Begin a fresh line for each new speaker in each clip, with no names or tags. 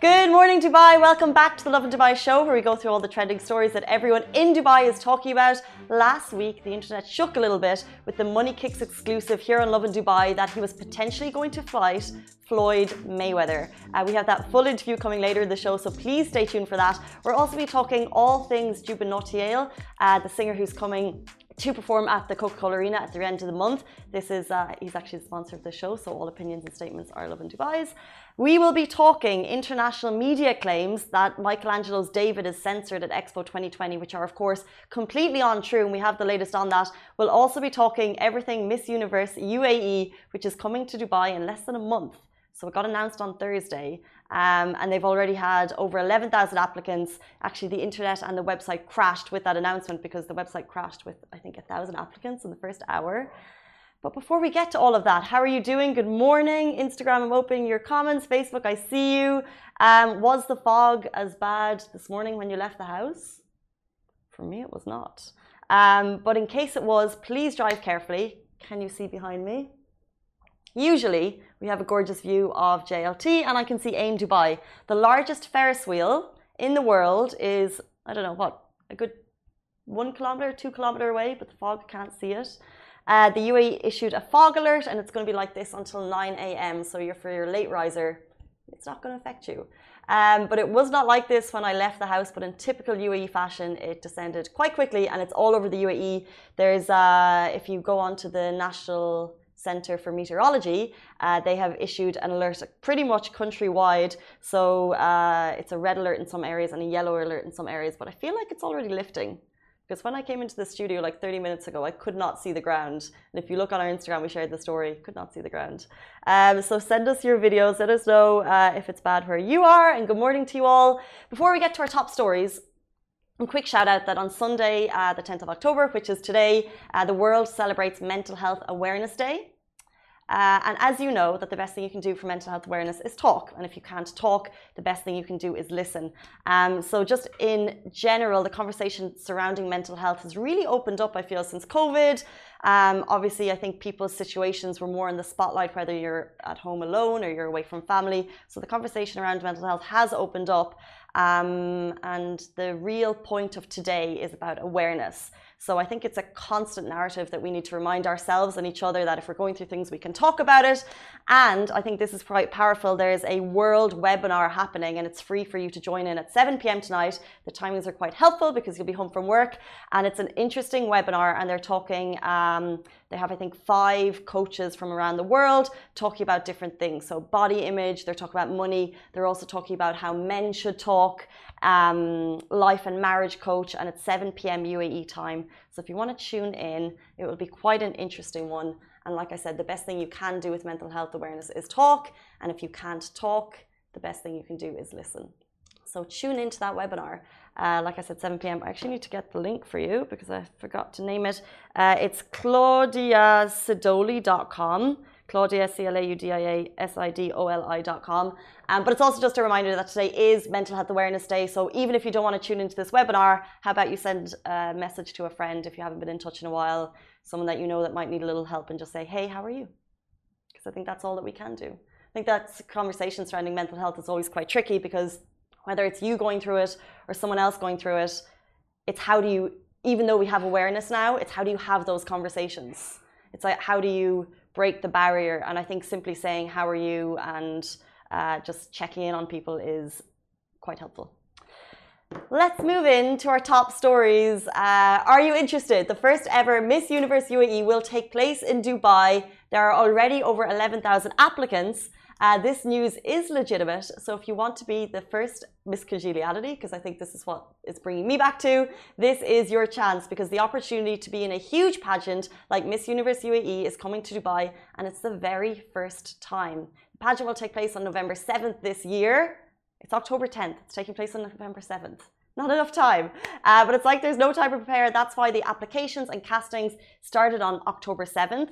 Good morning, Dubai. Welcome back to the Lovin Dubai show, where we go through all the trending stories that everyone in Dubai is talking about. Last week, the internet shook a little bit with the Money Kicks exclusive here on Lovin Dubai that he was potentially going to fight Floyd Mayweather. Uh, we have that full interview coming later in the show, so please stay tuned for that. We're also be talking all things Jubin uh, the singer who's coming to perform at the Coca-Cola Arena at the end of the month. This is uh, he's actually the sponsor of the show, so all opinions and statements are love Lovin Dubai's. We will be talking international media claims that Michelangelo's David is censored at Expo 2020, which are of course completely untrue, and we have the latest on that. We'll also be talking everything Miss Universe UAE, which is coming to Dubai in less than a month. So it got announced on Thursday, um, and they've already had over 11,000 applicants. Actually, the internet and the website crashed with that announcement because the website crashed with, I think, 1,000 applicants in the first hour. But before we get to all of that, how are you doing? Good morning. Instagram, I'm opening your comments. Facebook, I see you. Um, was the fog as bad this morning when you left the house? For me, it was not. Um, but in case it was, please drive carefully. Can you see behind me? Usually, we have a gorgeous view of JLT and I can see Ain Dubai. The largest Ferris wheel in the world is, I don't know what, a good one kilometer, two kilometer away, but the fog can't see it. Uh, the UAE issued a fog alert and it's going to be like this until 9 a.m. So you're for your late riser, it's not going to affect you. Um, but it was not like this when I left the house, but in typical UAE fashion, it descended quite quickly and it's all over the UAE. There's, uh, if you go on to the national Center for Meteorology, uh, they have issued an alert pretty much countrywide. So uh, it's a red alert in some areas and a yellow alert in some areas, but I feel like it's already lifting. Because when I came into the studio like 30 minutes ago, I could not see the ground. And if you look on our Instagram, we shared the story, could not see the ground. Um, so send us your videos, let us know uh, if it's bad where you are, and good morning to you all. Before we get to our top stories, a quick shout out that on Sunday, uh, the 10th of October, which is today, uh, the world celebrates Mental Health Awareness Day. Uh, and as you know, that the best thing you can do for mental health awareness is talk. And if you can't talk, the best thing you can do is listen. Um, so, just in general, the conversation surrounding mental health has really opened up, I feel, since COVID. Um, obviously, I think people's situations were more in the spotlight, whether you're at home alone or you're away from family. So, the conversation around mental health has opened up. Um, and the real point of today is about awareness. So I think it's a constant narrative that we need to remind ourselves and each other that if we're going through things, we can talk about it. And I think this is quite powerful. There's a world webinar happening and it's free for you to join in at 7 p.m. tonight. The timings are quite helpful because you'll be home from work. And it's an interesting webinar and they're talking, um, they have, I think, five coaches from around the world talking about different things. So body image, they're talking about money. They're also talking about how men should talk um, life and marriage coach, and it's 7 p.m. UAE time. So if you want to tune in, it will be quite an interesting one. And like I said, the best thing you can do with mental health awareness is talk. And if you can't talk, the best thing you can do is listen. So tune into that webinar. Uh, like I said, 7 p.m. I actually need to get the link for you because I forgot to name it. Uh, it's claudiasidoli.com. Claudia, C L A U D I A S I D O L I.com. Um, but it's also just a reminder that today is Mental Health Awareness Day. So even if you don't want to tune into this webinar, how about you send a message to a friend if you haven't been in touch in a while, someone that you know that might need a little help, and just say, hey, how are you? Because I think that's all that we can do. I think that conversation surrounding mental health is always quite tricky because whether it's you going through it or someone else going through it, it's how do you, even though we have awareness now, it's how do you have those conversations? It's like, how do you break the barrier. And I think simply saying, How are you? and uh, just checking in on people is quite helpful. Let's move into our top stories. Uh, are you interested? The first ever Miss Universe UAE will take place in Dubai. There are already over 11,000 applicants. Uh, this news is legitimate. So if you want to be the first Miss Congeniality, because I think this is what it's bringing me back to, this is your chance because the opportunity to be in a huge pageant like Miss Universe UAE is coming to Dubai and it's the very first time. The pageant will take place on November 7th this year. It's October 10th. It's taking place on November 7th not enough time. Uh, but it's like there's no time to prepare. That's why the applications and castings started on October 7th.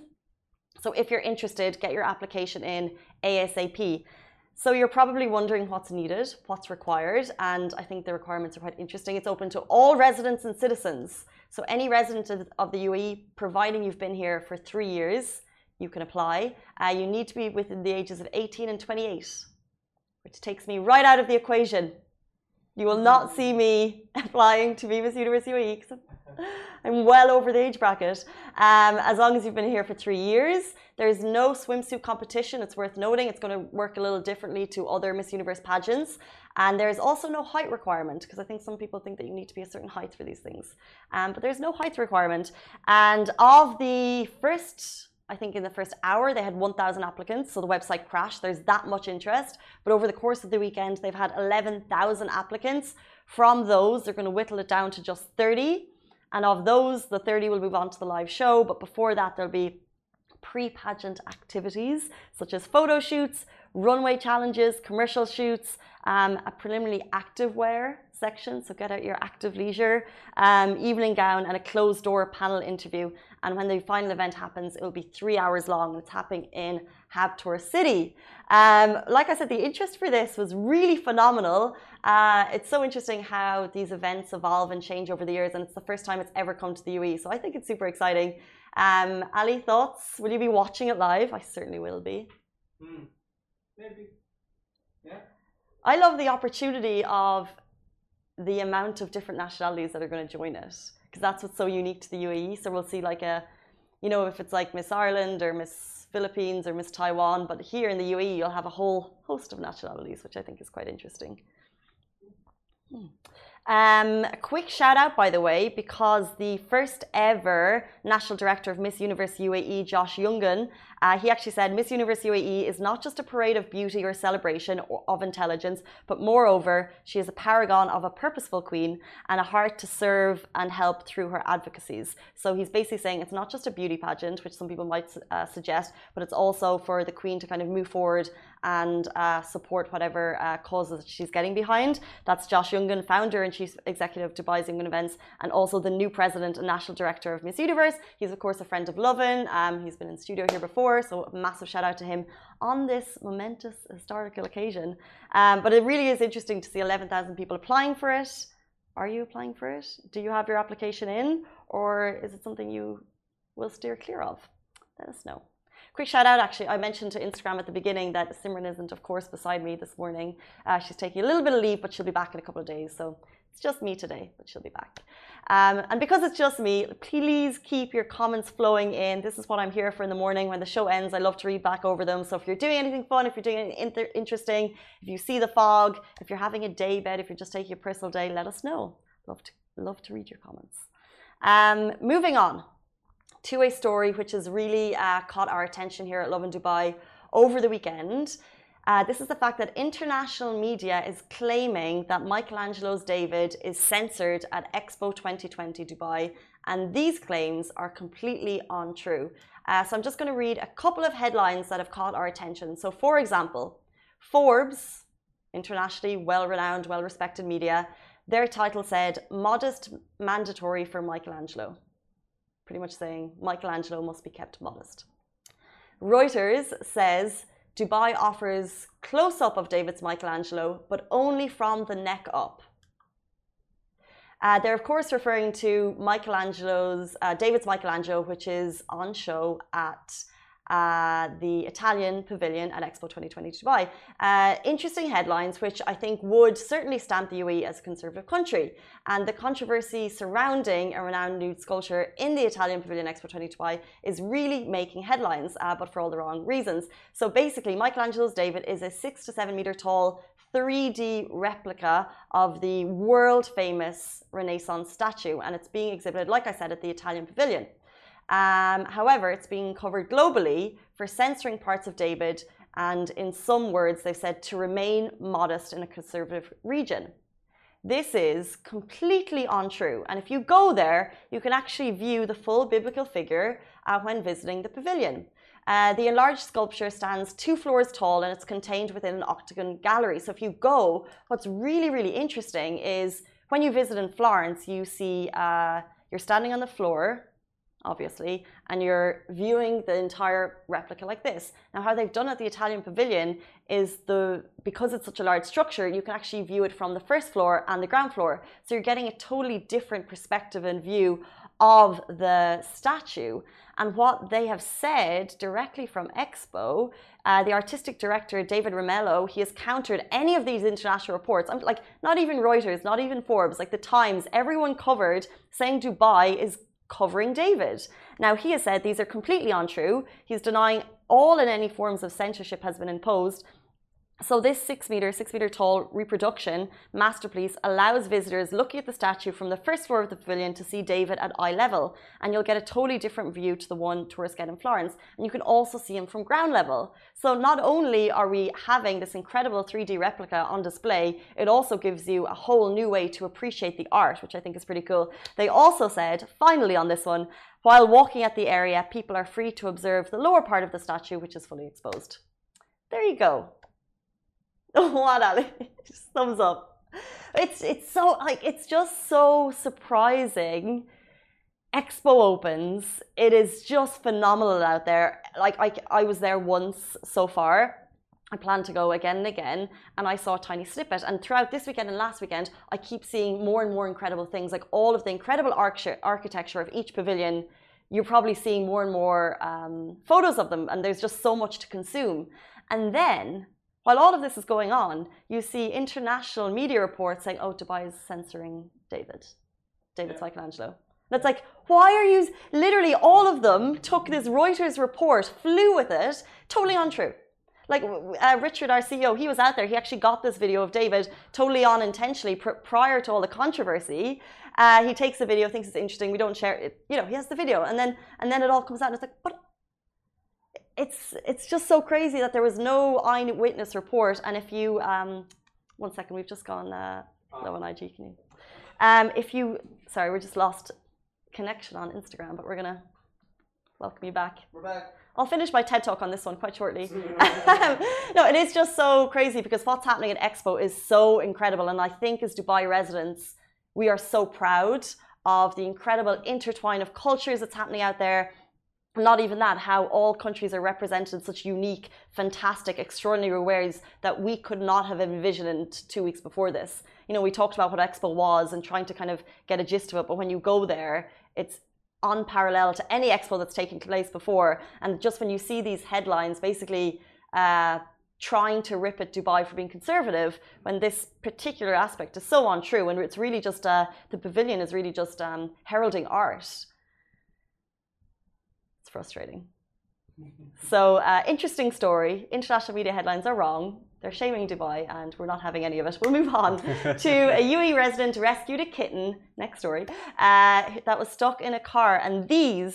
So if you're interested, get your application in ASAP. So you're probably wondering what's needed, what's required, and I think the requirements are quite interesting. It's open to all residents and citizens. So any resident of the UAE, providing you've been here for three years, you can apply. Uh, you need to be within the ages of 18 and 28, which takes me right out of the equation. You will not see me applying to be Miss Universe UAE I'm well over the age bracket. Um, as long as you've been here for three years, there's no swimsuit competition. It's worth noting. It's going to work a little differently to other Miss Universe pageants. And there's also no height requirement because I think some people think that you need to be a certain height for these things. Um, but there's no height requirement. And of the first I think in the first hour they had 1,000 applicants, so the website crashed. There's that much interest. But over the course of the weekend, they've had 11,000 applicants. From those, they're going to whittle it down to just 30. And of those, the 30 will move on to the live show. But before that, there'll be pre pageant activities such as photo shoots, runway challenges, commercial shoots, um, a preliminary active wear section, so get out your active leisure, um, evening gown, and a closed door panel interview. And when the final event happens, it will be three hours long. It's happening in Habtoor City. Um, like I said, the interest for this was really phenomenal. Uh, it's so interesting how these events evolve and change over the years, and it's the first time it's ever come to the UAE. So I think it's super exciting. Um, Ali, thoughts? Will you be watching it live? I certainly will be.
Mm, maybe. Yeah.
I love the opportunity of the amount of different nationalities that are going to join it because that's what's so unique to the UAE. So we'll see like a, you know, if it's like Miss Ireland or Miss Philippines or Miss Taiwan, but here in the UAE you'll have a whole host of nationalities, which I think is quite interesting. Hmm. Um, a quick shout out, by the way, because the first ever national director of Miss Universe UAE, Josh Youngan, uh, he actually said Miss Universe UAE is not just a parade of beauty or celebration of intelligence, but moreover, she is a paragon of a purposeful queen and a heart to serve and help through her advocacies. So he's basically saying it's not just a beauty pageant, which some people might uh, suggest, but it's also for the queen to kind of move forward and uh, support whatever uh, causes she's getting behind. That's Josh Youngan, founder and chief executive of Dubai's Youngan Events, and also the new president and national director of Miss Universe. He's, of course, a friend of Lovin. Um, he's been in studio here before, so a massive shout out to him on this momentous historical occasion. Um, but it really is interesting to see 11,000 people applying for it. Are you applying for it? Do you have your application in, or is it something you will steer clear of? Let us know. Quick shout out, actually, I mentioned to Instagram at the beginning that Simran isn't, of course, beside me this morning. Uh, she's taking a little bit of leave, but she'll be back in a couple of days. So it's just me today, but she'll be back. Um, and because it's just me, please keep your comments flowing in. This is what I'm here for in the morning. When the show ends, I love to read back over them. So if you're doing anything fun, if you're doing anything interesting, if you see the fog, if you're having a day bed, if you're just taking a personal day, let us know. Love to love to read your comments. Um, moving on to a story which has really uh, caught our attention here at Lovin Dubai over the weekend. Uh, this is the fact that international media is claiming that Michelangelo's David is censored at Expo 2020 Dubai, and these claims are completely untrue. Uh, so I'm just going to read a couple of headlines that have caught our attention. So, for example, Forbes, internationally well renowned, well respected media, their title said, Modest Mandatory for Michelangelo pretty much saying Michelangelo must be kept modest. Reuters says Dubai offers close up of David's Michelangelo, but only from the neck up. Uh, they're, of course, referring to Michelangelo's, uh, David's Michelangelo, which is on show at uh, the Italian pavilion at Expo 2020 Dubai. Uh, interesting headlines, which I think would certainly stamp the UAE as a conservative country. And the controversy surrounding a renowned nude sculpture in the Italian pavilion Expo 2020 Dubai is really making headlines, uh, but for all the wrong reasons. So basically, Michelangelo's David is a six to seven meter tall 3D replica of the world famous Renaissance statue, and it's being exhibited, like I said, at the Italian pavilion. Um, however, it's being covered globally for censoring parts of David, and in some words, they've said to remain modest in a conservative region. This is completely untrue, and if you go there, you can actually view the full biblical figure uh, when visiting the pavilion. Uh, the enlarged sculpture stands two floors tall and it's contained within an octagon gallery. So if you go, what's really, really interesting is when you visit in Florence, you see uh, you're standing on the floor obviously, and you're viewing the entire replica like this. Now, how they've done at the Italian Pavilion is the because it's such a large structure, you can actually view it from the first floor and the ground floor. So you're getting a totally different perspective and view of the statue. And what they have said directly from Expo, uh, the artistic director Davide Rampello, he has countered any of these international reports. I'm like, not even Reuters, not even Forbes, like the Times, everyone covered saying Dubai is covering David. Now, he has said these are completely untrue. He's denying all and any forms of censorship has been imposed so this six meter, six meter tall reproduction masterpiece allows visitors looking at the statue from the first floor of the pavilion to see David at eye level, and you'll get a totally different view to the one tourists get in Florence. And you can also see him from ground level. So not only are we having this incredible 3D replica on display, it also gives you a whole new way to appreciate the art, which I think is pretty cool. They also said, finally on this one, while walking at the area, people are free to observe the lower part of the statue, which is fully exposed. There you go. what Ali? Just thumbs up. It's it's so like it's just so surprising. Expo opens. It is just phenomenal out there. Like I, I was there once so far. I plan to go again and again, and I saw a tiny snippet. And throughout this weekend and last weekend, I keep seeing more and more incredible things, like all of the incredible architecture of each pavilion. You're probably seeing more and more um, photos of them, and there's just so much to consume. And then while all of this is going on, you see international media reports saying, oh, Dubai is censoring David, David yeah. Michelangelo. That's like, why are you literally all of them took this Reuters report, flew with it, totally untrue. Like uh, Richard, our CEO, he was out there. He actually got this video of David totally unintentionally pr- prior to all the controversy. Uh, he takes the video, thinks it's interesting. We don't share it. You know, he has the video, and then and then it all comes out. And it's like, but it's it's just so crazy that there was no eyewitness report. And if you, um, one second, we've just gone uh, low on IG. Can you? Um, if you, sorry, we just lost connection on Instagram, but we're gonna welcome you back.
We're back.
I'll finish my TED talk on this one quite shortly. no, it is just so crazy because what's happening at Expo is so incredible, and I think as Dubai residents, we are so proud of the incredible intertwine of cultures that's happening out there not even that, how all countries are represented in such unique, fantastic, extraordinary ways that we could not have envisioned two weeks before this. You know, we talked about what Expo was and trying to kind of get a gist of it, but when you go there, it's unparalleled to any expo that's taken place before. And just when you see these headlines, basically uh, trying to rip at Dubai for being conservative, when this particular aspect is so untrue, and it's really just uh, the pavilion is really just um, heralding art frustrating. So, uh, interesting story. International media headlines are wrong. They're shaming Dubai, and we're not having any of it. We'll move on to a UAE resident rescued a kitten. Next story uh, that was stuck in a car, and these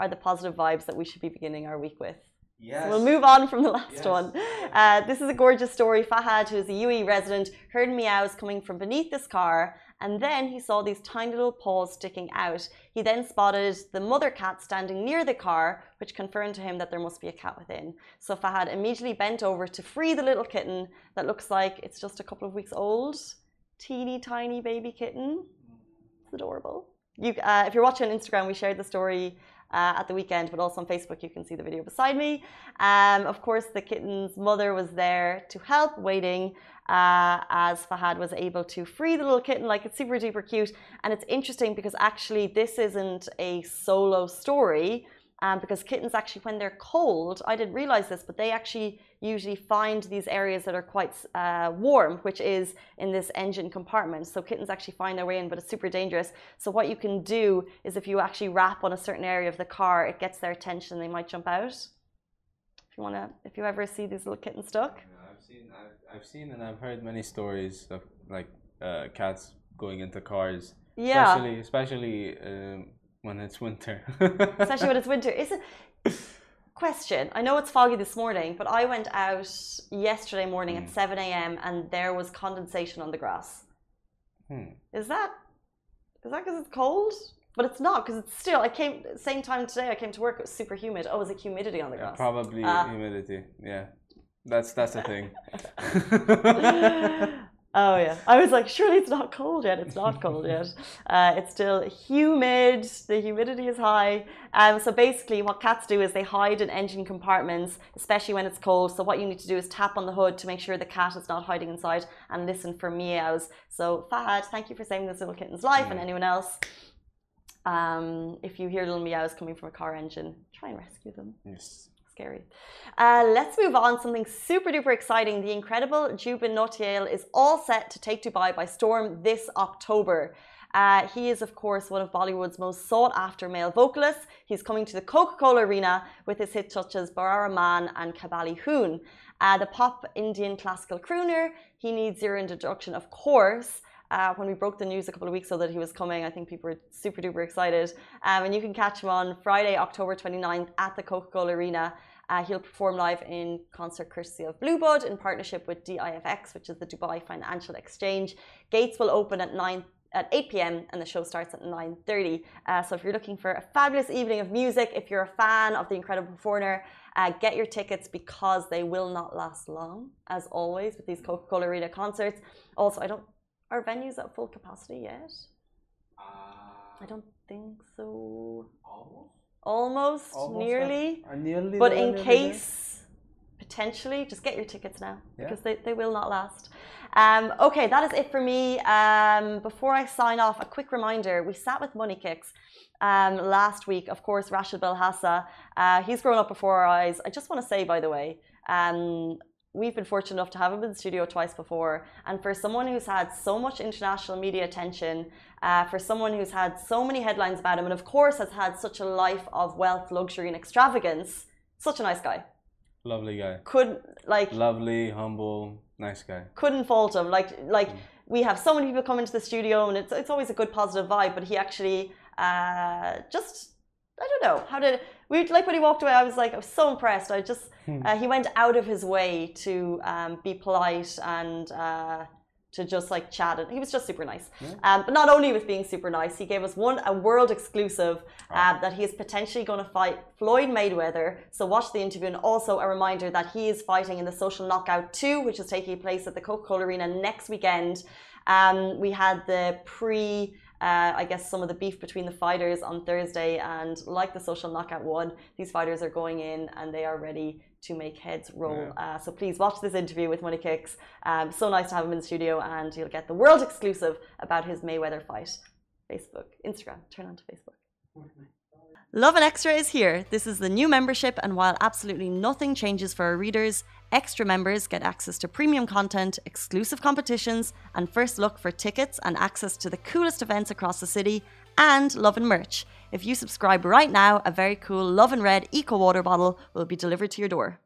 are the positive vibes that we should be beginning our week with.
Yes.
So we'll move on from the last yes. one. Uh, this is a gorgeous story. Fahad, who is a UAE resident, heard meows coming from beneath this car and then he saw these tiny little paws sticking out. He then spotted the mother cat standing near the car, which confirmed to him that there must be a cat within. So Fahad immediately bent over to free the little kitten that looks like it's just a couple of weeks old. Teeny tiny baby kitten. It's adorable. You, uh, if you're watching on Instagram, we shared the story uh, at the weekend, but also on Facebook, you can see the video beside me. Um, of course, the kitten's mother was there to help, waiting uh, as Fahad was able to free the little kitten. Like it's super duper cute. And it's interesting because actually, this isn't a solo story. Um, because kittens actually, when they're cold, I didn't realize this, but they actually usually find these areas that are quite uh, warm, which is in this engine compartment. So kittens actually find their way in, but it's super dangerous. So what you can do is if you actually rap on a certain area of the car, it gets their attention. They might jump out. If you wanna, if you ever see these little kittens stuck.
Seen, I've, I've seen, and I've heard many stories of like uh, cats going into cars.
Yeah.
Especially, especially um, when it's winter.
especially when it's winter. Is it? Question. I know it's foggy this morning, but I went out yesterday morning mm. at 7 a.m. and there was condensation on the grass.
Hmm.
Is that is that because it's cold? But it's not because it's still. I came same time today. I came to work. It was super humid. Oh, was it humidity on the grass?
Yeah, probably uh, humidity. Yeah, that's that's the thing.
Oh yeah, I was like, surely it's not cold yet. It's not cold yet. Uh, it's still humid. The humidity is high. Um, so basically, what cats do is they hide in engine compartments, especially when it's cold. So what you need to do is tap on the hood to make sure the cat is not hiding inside and listen for meows. So Fahad, thank you for saving this little kitten's life, and anyone else. Um, if you hear little meows coming from a car engine, try and rescue them
Yes.
Scary. Uh, let's move on. Something super duper exciting. The incredible Jubin Nautiyal is all set to take Dubai by storm this October. Uh, he is, of course, one of Bollywood's most sought after male vocalists. He's coming to the Coca Cola Arena with his hits such as Bawara Mann and Kaabil Hoon. Uh, the pop Indian classical crooner, he needs your introduction, of course. Uh, when we broke the news a couple of weeks ago that he was coming, I think people were super duper excited. Um, and you can catch him on Friday, October 29th at the Coca Cola Arena. Uh, he'll perform live in concert courtesy of Bluebud in partnership with DIFX, which is the Dubai Financial Exchange. Gates will open at 9 at 8 p.m. and the show starts at 9:30. Uh, so if you're looking for a fabulous evening of music, if you're a fan of the incredible foreigner, uh, get your tickets because they will not last long, as always with these Coca-Cola Arena concerts. Also, I don't are venues at full capacity yet?
Uh,
I don't think so.
almost.
Almost,
Almost
nearly.
Uh, nearly
But in
nearly
case, potentially, just get your tickets now
Yeah.
because they, they will not last. Um, okay, that is it for me. Um, before I sign off, a quick reminder we sat with Money Kicks um, last week. Of course, Rashed Belhasa, uh, he's grown up before our eyes. I just want to say, by the way, um, we've been fortunate enough to have him in the studio twice before. And for someone who's had so much international media attention, uh, for someone who's had so many headlines about him, and of course has had such a life of wealth, luxury, and extravagance, such a nice guy.
Lovely guy.
Couldn't like
Lovely, humble, nice guy.
couldn't fault him. Like like we have so many people come into the studio, and it's it's always a good positive vibe. But he actually uh, just I don't know how did we like when he walked away. I was like I was so impressed. I just uh, he went out of his way to um, be polite and. Uh, to just like chat and he was just super nice um, but not only with being super nice he gave us one a world exclusive uh, that he is potentially going to fight floyd mayweather so watch the interview and also a reminder that he is fighting in the social knockout 2 which is taking place at the coca-cola arena next weekend um, we had the pre uh, I guess some of the beef between the fighters on Thursday, and like the social knockout one, these fighters are going in and they are ready to make heads roll. Uh, so please watch this interview with Money Kicks. Um, so nice to have him in the studio, and you'll get the world exclusive about his Mayweather fight. Facebook, Instagram, turn on to Facebook. Lovin Extra is here. This is the new membership, and while absolutely nothing changes for our readers, extra members get access to premium content, exclusive competitions, and first look for tickets and access to the coolest events across the city, and Lovin merch. If you subscribe right now, a very cool Lovin Red Eco Water bottle will be delivered to your door.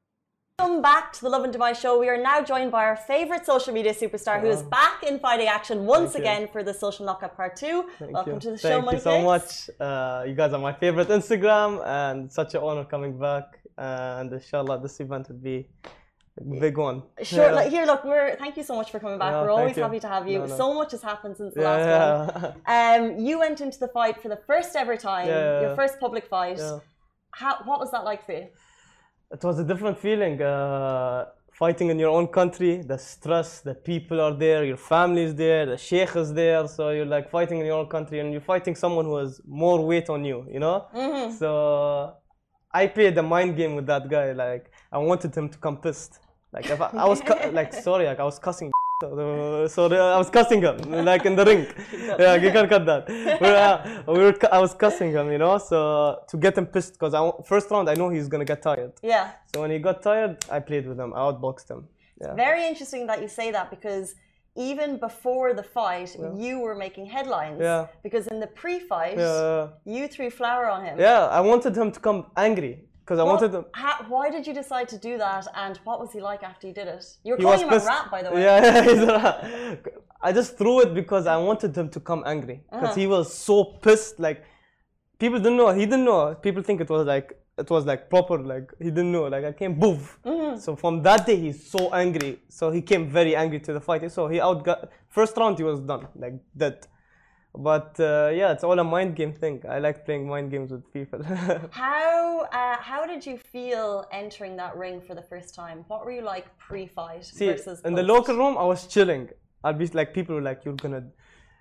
Welcome back to the Lovin Dubai show. We are now joined by our favorite social media superstar who is back in fighting action once
Thank you.
again for the social knockout part two.
Thank
Welcome
you.
to the show, Monday.
Thank
Money
you so
Kicks.
much. Uh, you guys are my favorite Instagram, and such an honor coming back. and inshallah, this event will be a big one.
Sure.
Yeah.
Like here, look. We're thank you so much for coming back.
Yeah,
we're always
you.
happy to have you.
No, no.
So much has happened since the
yeah,
last one. Um, you went into the fight for the first ever time.
Yeah.
Your first public fight.
yeah.
How? What was that like for you?
It was a different feeling. Uh, fighting in your own country, the stress, the people are there, your family is there, the sheikh is there. So you're like fighting in your own country, and you're fighting someone who has more weight on you. You know.
Mm-hmm.
So I played the mind game with that guy. Like I wanted him to come pissed. Like if I, I was like sorry, like I was cussing. So, I was cussing him like in the ring. Yeah, you can cut that. We were, uh, we were, I was cussing him, you know, so to get him pissed because I first round I know he's gonna get tired.
Yeah.
So when he got tired, I played with him. I outboxed him. Yeah.
Very interesting that you say that because even before the fight, you were making headlines.
Yeah.
Because in the pre-fight,
Yeah.
you threw flour on him.
Yeah, I wanted him to come angry because I wanted him.
how, why did you decide to do that, and what was he like after you did it? You were
He
calling him
pissed.
a rat, by the way.
Yeah, yeah, he's a rat. I just threw it because I wanted him to come angry because
Uh-huh.
he was so pissed. Like people didn't know. He didn't know. People think it was like it was like proper. Like he didn't know. Like I came boof.
Mm-hmm.
So from that day, he's so angry. So he came very angry to the fight. So he outgot first round. He was done like dead. But uh, yeah, it's all a mind game thing. I like playing mind games with people.
How uh, how did you feel entering that ring for the first time? What were you like pre-fight
See,
versus
in the local room, I was chilling. I'll be like people were like you're gonna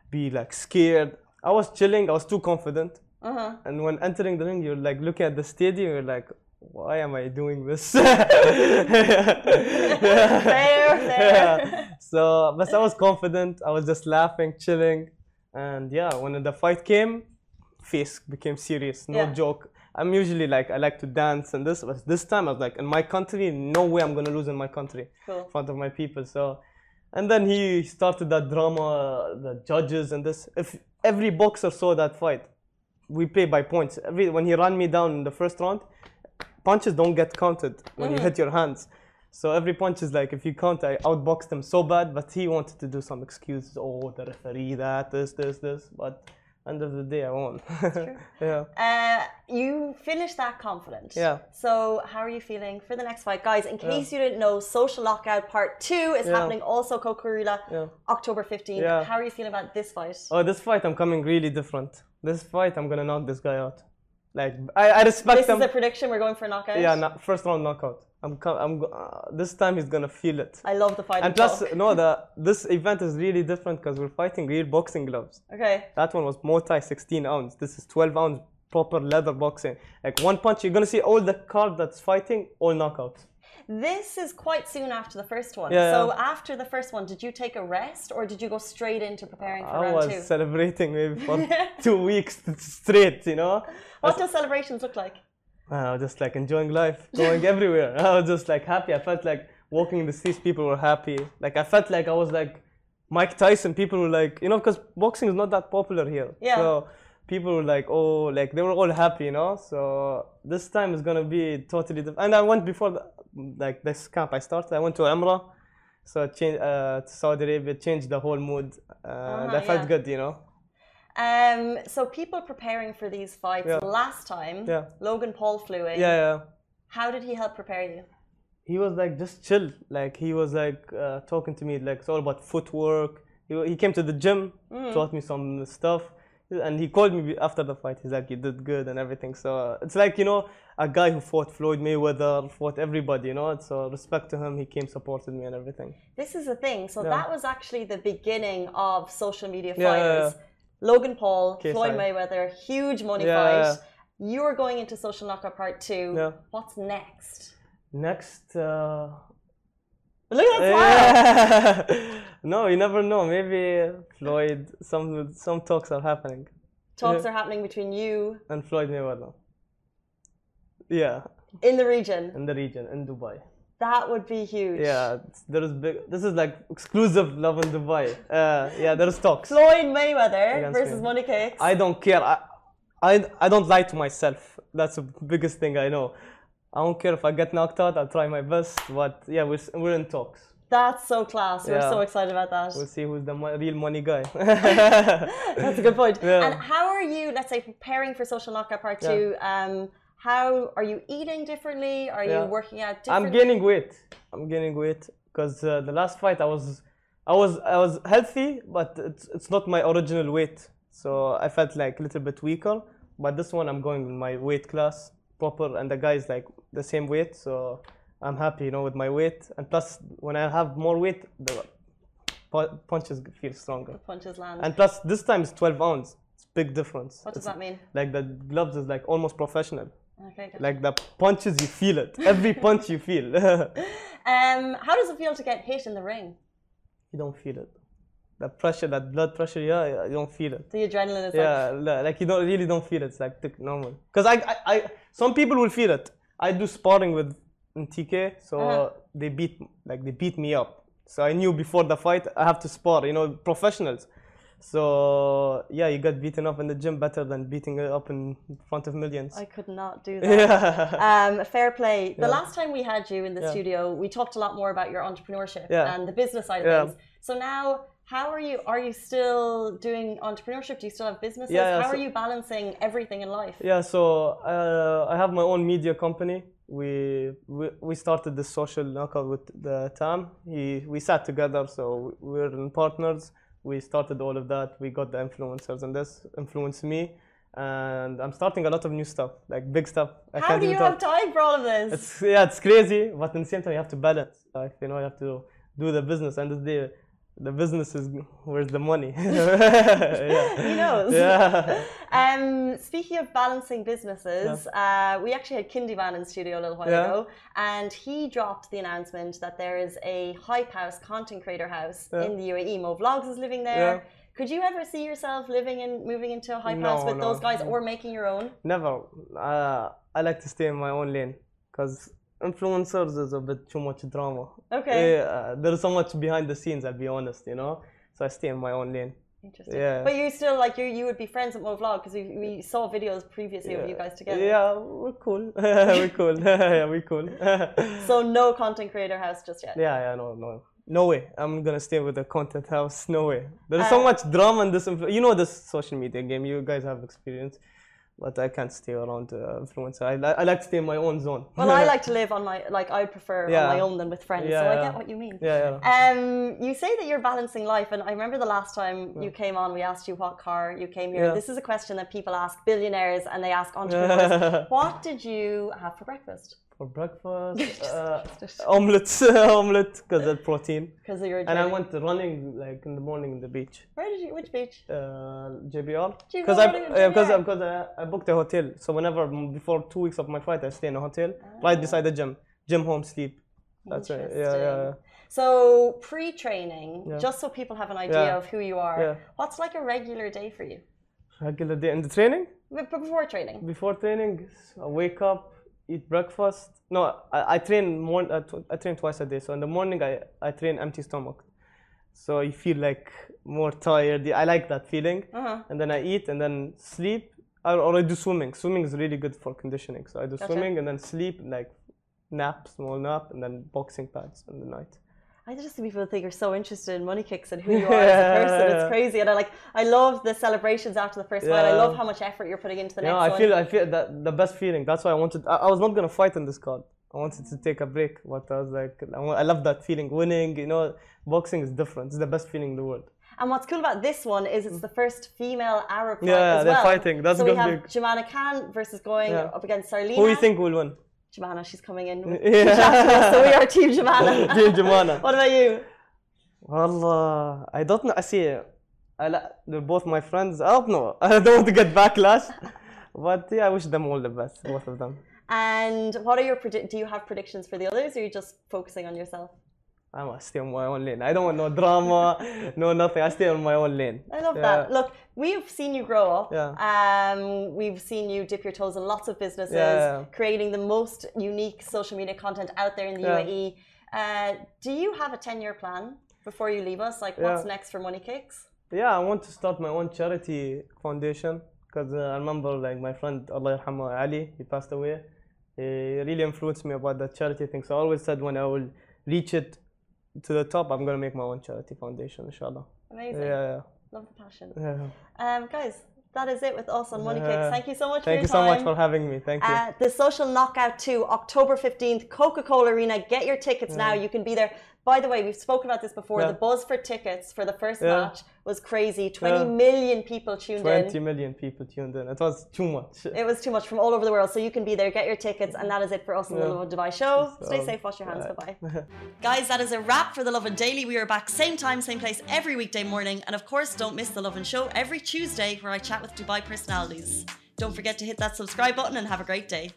be like scared. I was chilling. I was too confident.
Uh-huh.
And when entering the ring, you're like looking at the stadium. You're like, why am I doing this?
Fair, fair.
So, but I was confident. I was just laughing, chilling, and yeah, when the fight came, face became serious. No
Yeah.
joke. I'm usually like I like to dance and this, but this time I was like, in my country, no way I'm gonna lose in my country
Cool.
in front of my people. So, and then he started that drama, the judges and this. If every boxer saw that fight, we play by points. Every when he ran me down in the first round, punches don't get counted when you mm-hmm. hit your hands. So every punch is like if you count, I outboxed him so bad. But he wanted to do some excuses. Oh, the referee, that, this, this, this. But end of the day, I won. yeah.
Uh, you finished that confident.
Yeah.
So how are you feeling for the next fight, guys? In case you didn't know, Social Knockout Part Two is
Yeah.
happening also Coca-Cola,
Yeah.
October fifteenth.
Yeah.
How are you feeling about this fight?
Oh, this fight, I'm coming really different. This fight, I'm gonna knock this guy out. Like I, I respect
this
him.
is a prediction. We're going for knockout.
yeah, no, first round knockout. I'm, I'm. Uh, this time he's gonna feel it.
I love the fight.
And plus, no, the this event is really different because we're fighting real boxing gloves.
okay.
That one was Muay Thai 16 ounce. This is 12 ounce proper leather boxing. Like one punch, you're gonna see all the card that's fighting all knockouts.
This is quite soon after the first one.
Yeah,
so
yeah.
after the first one, did you take a rest or did you go straight into preparing for
I
round
was celebrating maybe for two weeks straight, you know.
What do celebrations look like?
I was just like enjoying life, going everywhere. I was just like happy. I felt like walking in the streets, people were happy. Like I felt like I was like Mike Tyson. People were like, you know, because boxing is not that popular here.
Yeah.
So people were like, oh, like they were all happy, you know. So this time is gonna be totally different. And I went before, the, like this camp I started. I went to Umrah, so it changed uh, to Saudi Arabia, changed the whole mood, uh, and I felt
yeah.
good, you know.
Um, so people preparing for these fights
Yeah.
last time,
Yeah.
Logan Paul flew in.
Yeah, yeah.
How did he help prepare you?
he was like just chill like he was like uh, talking to me like it's all about footwork he, he came to the gym taught me some stuff and he called me after the fight he's like you did good and everything so uh, it's like you know a guy who fought floyd mayweather fought everybody you know so respect to him he came supported me and everything
This is the thing. So
Yeah.
that was actually the beginning of social media
Yeah, yeah,
fighters. Logan Paul. Floyd Mayweather, huge money
Yeah,
fight.
yeah.
You're going into social knockout part two.
Yeah.
What's next?
next uh,
Look at that smile.
no you never know maybe floyd some some talks are happening
Talks are happening between you
and floyd mayweather yeah
in the region.
in the region in dubai
That would be huge.
Yeah, there is big. This is like exclusive Lovin Dubai. Uh, yeah, there is talks.
Floyd Mayweather versus
me.
Money Kicks.
I don't care. I, I, I don't lie to myself. That's the biggest thing I know. I don't care if I get knocked out. I'll try my best. But yeah, we're, we're in talks.
That's so class. We're
Yeah.
so excited about that.
We'll see who's the mo- real money guy.
That's a good point.
Yeah.
And how are you, let's say, preparing for Social Knockout Part
Yeah.
2? Um, how are you eating differently? Are you working out
I'm
differently?
gaining weight. I'm gaining weight because uh, the last fight I was, I was, I was healthy, but it's it's not my original weight. So I felt like a little bit weaker. But this one I'm going in my weight class proper, and the guy is like the same weight. So I'm happy, you know, with my weight. And plus, when I have more weight, the punches feel stronger.
Punches land.
And plus, this time it's 12 ounds. It's big difference.
what does
It's
that mean?
Like the gloves is like almost professional.
Okay.
Like the punches, you feel it. Every punch you feel.
Um, how does it feel to get hit in the ring?
you don't feel it. The pressure, that blood pressure, yeah, you don't feel it.
The adrenaline is
Yeah, li- like you don't really don't feel it. It's like normal. Because I, I, I, some people will feel it. I do sparring with in TK, so
Uh-huh.
they beat like they beat me up. So I knew before the fight I have to spar. You know, professionals. So yeah, you got beaten up in the gym better than beating it up in front of millions.
I could not do that.
yeah.
Um, fair play. The
Yeah.
last time we had you in the
Yeah.
studio, we talked a lot more about your entrepreneurship and the business side of things. So now, how are you? Are you still doing entrepreneurship? Do you still have businesses?
Yeah,
how
so-
are you balancing everything in life?
Yeah, so uh, I have my own media company. We, we we started the social knockout with the Tam. He we sat together, so we're in partners. We started all of that. We got the influencers, and this influenced me. And I'm starting a lot of new stuff, like big stuff. I
How do you have
talk.
time for all of this?
It's yeah, it's crazy, but at the same time you have to balance. Like you know, you have to do the business. And the day, the business is where's the money? yeah.
He knows.
Yeah.
Um, speaking of balancing businesses, uh, we actually had Kindyman in studio a little while
Yeah.
ago, and he dropped the announcement that there is a hype house, content creator house
Yeah.
in the UAE. Mo Vlogs is living there.
Yeah.
Could you ever see yourself living in, moving into a hype
No,
house with
no.
those guys, or making your own?
Never. Uh, I like to stay in my own lane because influencers is a bit too much drama.
Okay.
Yeah, there's so much behind the scenes. I'll be honest, you know. So I stay in my own lane.
Interesting.
Yeah.
But you still like you you would be friends with Mo Vlog because we, we saw videos previously of you guys together.
Yeah, we're cool. we're cool. yeah, we're cool.
So no content creator house just yet.
yeah, yeah, no, no, no way. I'm gonna stay with the content house. No way. There's so
Uh,
much drama in this. You know this social media game. You guys have experience, but I can't stay around uh, influencer. I, li- I like to stay in my own zone.
Well, I like to live on my like I prefer on my own than with friends. so
Yeah,
I get what you mean.
Yeah, yeah.
Um, you say that you're balancing life, and I remember the last time you came on, we asked you what car you came here.
Yeah.
This is a question that people ask billionaires and they ask entrepreneurs. what did you have for breakfast?
For breakfast, uh, omelets, omelette, because that's protein.
Because you're
And I went running like in the morning in the beach.
Where did you? Which beach?
Uh, JBR. Because I because
JBR?
because I, I booked a hotel. So whenever before two weeks of my flight, I stay in a hotel right beside the gym. Gym, home, sleep. That's right Yeah, yeah, yeah.
So pre-training,
Yeah.
just so people have an idea
Yeah.
of who you are. What's like a regular day for you?
Regular day in the training.
Before training.
Before training, I wake up, eat breakfast. No, I, I train more. Uh, tw- I train twice a day. So in the morning, I, I train empty stomach. So you feel like more tired. I like that feeling.
Uh-huh.
And then I eat and then sleep. Or, or I do swimming. Swimming is really good for conditioning. So I do
Gotcha.
swimming and then sleep, like nap, small nap, and then boxing pads in the night.
I just see people think you're so interested in money kicks and who you are as a person. It's crazy, and I like. I love the celebrations after the first fight. I love how much effort you're putting into the
Yeah,
next
I
one.
feel I feel that the best feeling. That's why I wanted. I, I was not gonna fight in this card. I wanted to take a break, but I was like, I, love that feeling. Winning, you know, boxing is different. It's the best feeling in the world.
And what's cool about this one is it's mm. the first female Arab fight
Yeah,
as
they're
well.
fighting. That's
so we have
be-
Jemana Khan versus going
Yeah.
up against Sarlina.
Who do you think will win?
Jemana, she's coming in.
Yeah.
so we are Team Jemana.
Team Jemana.
what about you?
Wallah, I don't know. I see. I la- they're both my friends. I don't know. I don't want to get backlash, but yeah, I wish them all the best, both of them.
And what are your do you have predictions for the others, or are you just focusing on yourself?
I must stay on my own lane. I don't want no drama, no nothing. I stay on my own lane.
I love
Yeah.
that. Look, we've seen you grow up.
Yeah.
Um, we've seen you dip your toes in lots of businesses,
Yeah.
creating the most unique social media content out there in the
Yeah.
UAE. Uh, do you have a 10 year plan before you leave us? Like, what's next for Money Kicks?
Yeah, I want to start my own charity foundation because uh, I remember like my friend Allah yarhamah Ali, he passed away. He really influenced me about that charity thing. So I always said when I will reach it to the top, I'm gonna make my own charity foundation, inshallah.
Amazing.
Yeah, yeah.
Love the passion.
yeah.
Um, guys, that is it with us on Money Kicks. Thank you so much
Thank
for
you so much for having me. Thank you.
Uh, the Social Knockout 2, October 15th, Coca Cola Arena. Get your tickets now. You can be there. By the way, we've spoken about this before.
Yeah.
The buzz for tickets for the first
Yeah.
match was crazy. Twenty
Yeah.
million people tuned
20
in.
20 million people tuned in. It was too much.
It was too much from all over the world. So you can be there, get your tickets, and that is it for us in the Lovin Dubai show. Stay safe, wash your hands.
uh,
Bye bye. Guys, that is a wrap for the Lovin Daily. We are back same time, same place every weekday morning. And of course, don't miss the Lovin Show every Tuesday where I chat with Dubai personalities. Don't forget to hit that subscribe button and have a great day.